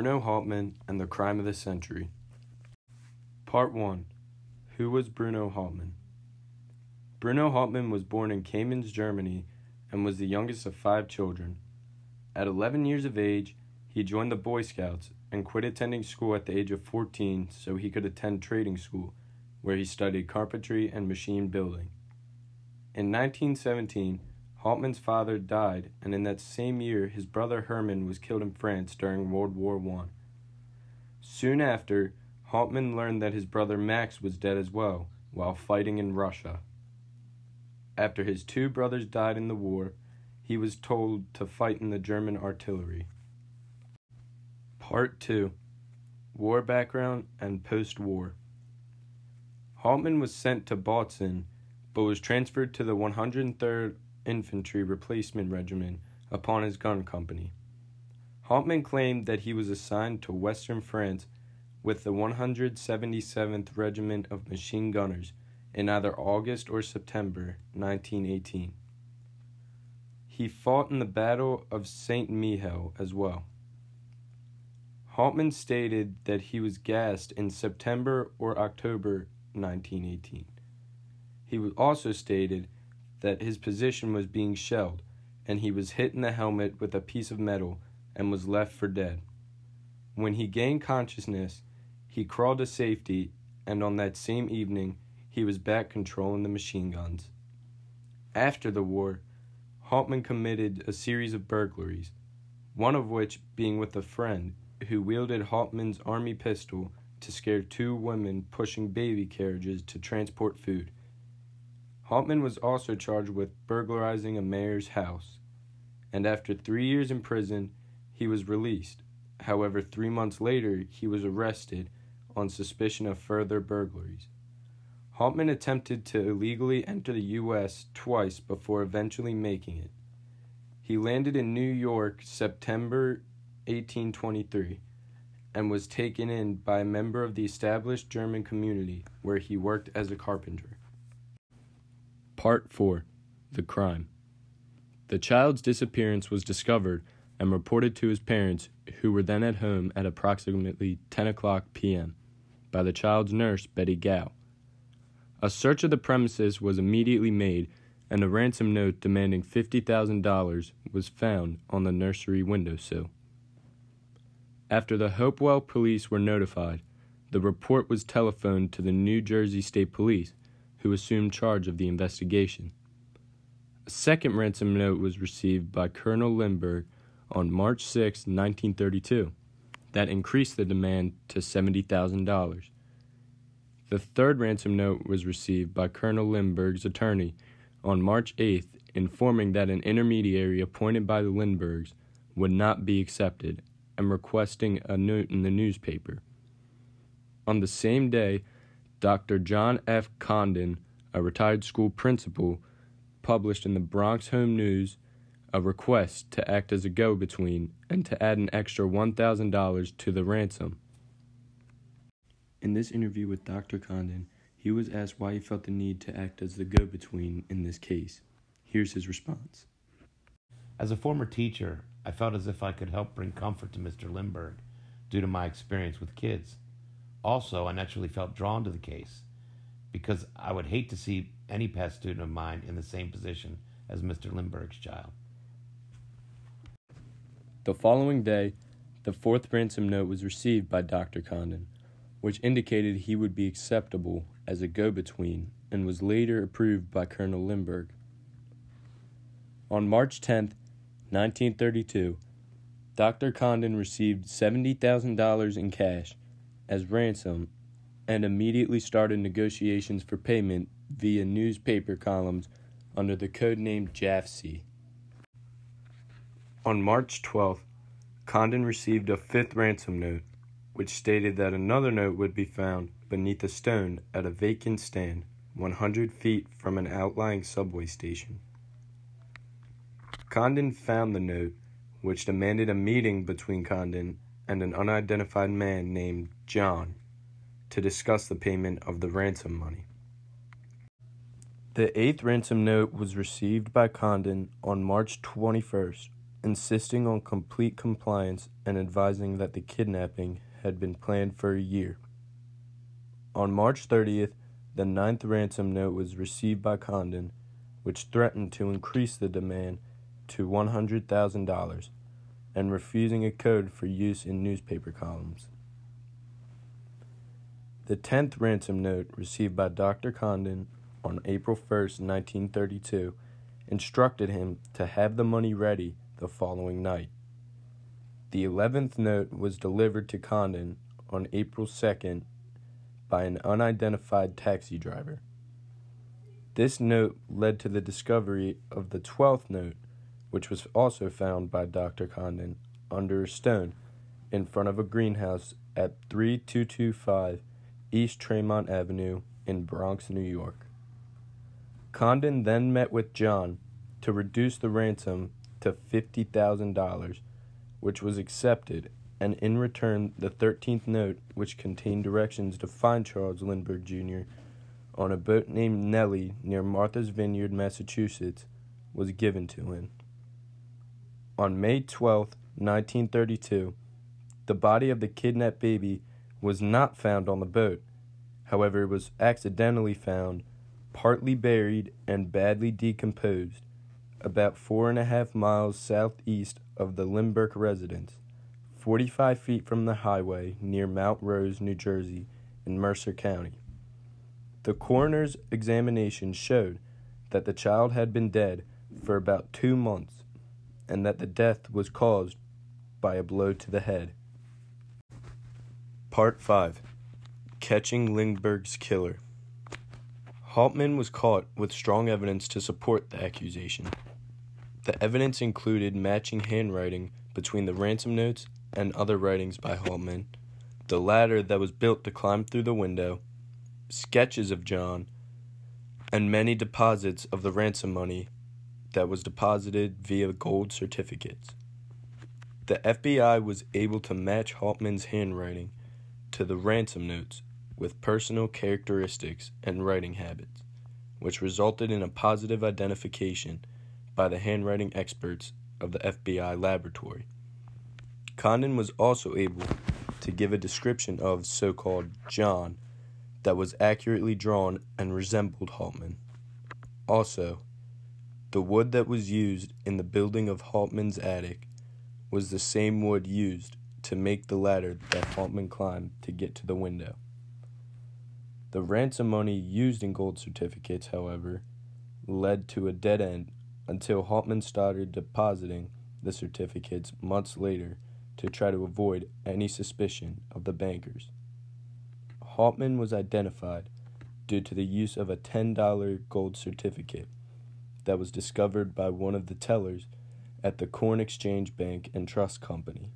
Bruno Hauptmann and the Crime of the Century. Part 1 Who was Bruno Hauptmann? Bruno Hauptmann was born in Kamenz, Germany, and was the youngest of five children. At 11 years of age, he joined the Boy Scouts and quit attending school at the age of 14 so he could attend trading school, where he studied carpentry and machine building. In 1917, Hauptmann's father died, and in that same year, his brother Herman was killed in France during World War I. Soon after, Hauptmann learned that his brother Max was dead as well, while fighting in Russia. After his two brothers died in the war, he was told to fight in the German artillery. Part 2 War Background and Post War Hauptmann was sent to Bautzen, but was transferred to the 103rd Infantry Replacement Regiment upon his gun company. Hauptmann claimed that he was assigned to Western France with the 177th Regiment of Machine Gunners in either August or September 1918. He fought in the Battle of St. Mihiel as well. Hauptmann stated that he was gassed in September or October 1918. He also stated that his position was being shelled and he was hit in the helmet with a piece of metal and was left for dead. When he gained consciousness, he crawled to safety, and on that same evening, he was back controlling the machine guns. After the war, Hauptmann committed a series of burglaries, one of which being with a friend who wielded Hauptmann's army pistol to scare two women pushing baby carriages to transport food. Hauptmann was also charged with burglarizing a mayor's house, and after three years in prison, he was released. However, three months later, he was arrested on suspicion of further burglaries. Hauptmann attempted to illegally enter the U.S. twice before eventually making it. He landed in New York September 1823 and was taken in by a member of the established German community where he worked as a carpenter. Part 4 The Crime The child's disappearance was discovered and reported to his parents, who were then at home at approximately 10 o'clock p.m., by the child's nurse, Betty Gow. A search of the premises was immediately made, and a ransom note demanding $50,000 was found on the nursery windowsill. After the Hopewell police were notified, the report was telephoned to the New Jersey State Police, who assumed charge of the investigation. A second ransom note was received by Colonel Lindbergh on March 6, 1932, that increased the demand to $70,000. The third ransom note was received by Colonel Lindbergh's attorney on March 8th, informing that an intermediary appointed by the Lindberghs would not be accepted and requesting a note in the newspaper. On the same day, Dr. John F. Condon, a retired school principal, published in the Bronx Home News a request to act as a go between and to add an extra $1,000 to the ransom. In this interview with Dr. Condon, he was asked why he felt the need to act as the go between in this case. Here's his response As a former teacher, I felt as if I could help bring comfort to Mr. Lindbergh due to my experience with kids. Also, I naturally felt drawn to the case because I would hate to see any past student of mine in the same position as Mr. Lindbergh's child. The following day, the fourth ransom note was received by Dr. Condon which indicated he would be acceptable as a go between and was later approved by Colonel Lindbergh. On March 10, 1932, Dr. Condon received $70,000 in cash as ransom and immediately started negotiations for payment via newspaper columns under the code name JAFC. On March 12th, Condon received a fifth ransom note which stated that another note would be found beneath a stone at a vacant stand 100 feet from an outlying subway station. Condon found the note, which demanded a meeting between Condon and an unidentified man named John to discuss the payment of the ransom money. The eighth ransom note was received by Condon on March 21st, insisting on complete compliance and advising that the kidnapping had been planned for a year. On March 30th, the ninth ransom note was received by Condon, which threatened to increase the demand to $100,000 and refusing a code for use in newspaper columns. The tenth ransom note received by Dr. Condon on April 1st, 1932, instructed him to have the money ready the following night. The eleventh note was delivered to Condon on April 2nd by an unidentified taxi driver. This note led to the discovery of the twelfth note, which was also found by Dr. Condon under a stone in front of a greenhouse at 3225 East Tremont Avenue in Bronx, New York. Condon then met with John to reduce the ransom to $50,000, which was accepted, and in return, the 13th note, which contained directions to find Charles Lindbergh Jr. on a boat named Nellie near Martha's Vineyard, Massachusetts, was given to him. On May 12, 1932, the body of the kidnapped baby was not found on the boat. However, it was accidentally found, partly buried, and badly decomposed, about four and a half miles southeast of the Lindbergh residence, 45 feet from the highway near Mount Rose, New Jersey, in Mercer County. The coroner's examination showed that the child had been dead for about two months and that the death was caused by a blow to the head. Part 5 Catching Lindbergh's Killer. Hauptmann was caught with strong evidence to support the accusation. The evidence included matching handwriting between the ransom notes and other writings by Hauptmann, the ladder that was built to climb through the window, sketches of John, and many deposits of the ransom money that was deposited via gold certificates. The FBI was able to match Hauptmann's handwriting to the ransom notes with personal characteristics and writing habits, which resulted in a positive identification by the handwriting experts of the FBI laboratory. Condon was also able to give a description of so called John that was accurately drawn and resembled Hauptmann. Also, the wood that was used in the building of Hauptmann's attic was the same wood used to make the ladder that Hauptmann climbed to get to the window. The ransom money used in gold certificates, however, led to a dead end until Hauptmann started depositing the certificates months later to try to avoid any suspicion of the bankers. Hauptmann was identified due to the use of a $10 gold certificate that was discovered by one of the tellers at the Corn Exchange Bank and Trust Company.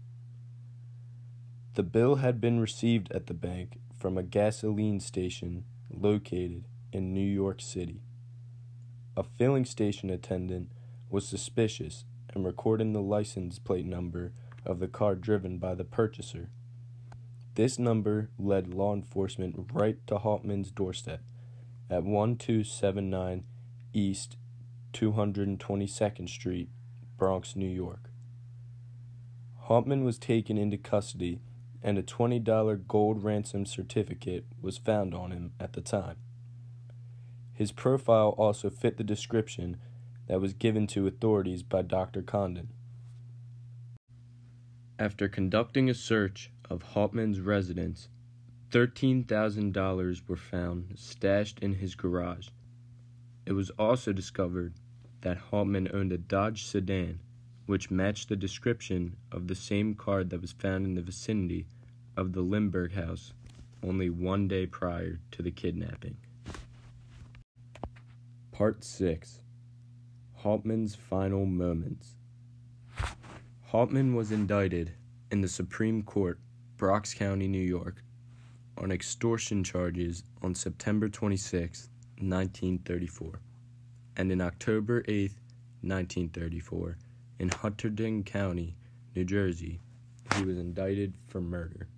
The bill had been received at the bank from a gasoline station located in New York City. A filling station attendant was suspicious and recorded the license plate number of the car driven by the purchaser. This number led law enforcement right to Hauptmann's doorstep at 1279 East 222nd Street, Bronx, New York. Hauptmann was taken into custody and a $20 gold ransom certificate was found on him at the time. His profile also fit the description that was given to authorities by Dr. Condon. After conducting a search of Hauptmann's residence, $13,000 were found stashed in his garage. It was also discovered that Hauptmann owned a Dodge sedan, which matched the description of the same car that was found in the vicinity of the Lindbergh house only one day prior to the kidnapping. Part 6 Hauptmann's Final Moments Hauptmann was indicted in the Supreme Court, Bronx County, New York, on extortion charges on September 26, 1934, and in October 8, 1934, in Hunterdon County, New Jersey, he was indicted for murder.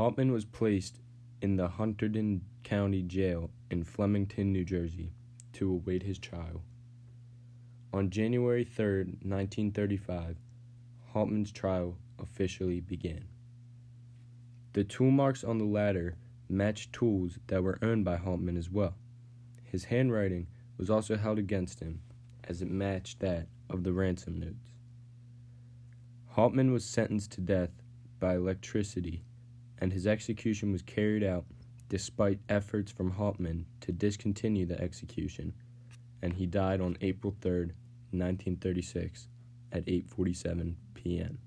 Hauptmann was placed in the Hunterdon County Jail in Flemington, New Jersey, to await his trial. On January 3, 1935, Hauptmann's trial officially began. The tool marks on the ladder matched tools that were owned by Hauptmann as well. His handwriting was also held against him, as it matched that of the ransom notes. Hauptmann was sentenced to death by electricity, and his execution was carried out despite efforts from Hauptmann to discontinue the execution, and he died on April 3, 1936, at 8:47 p.m.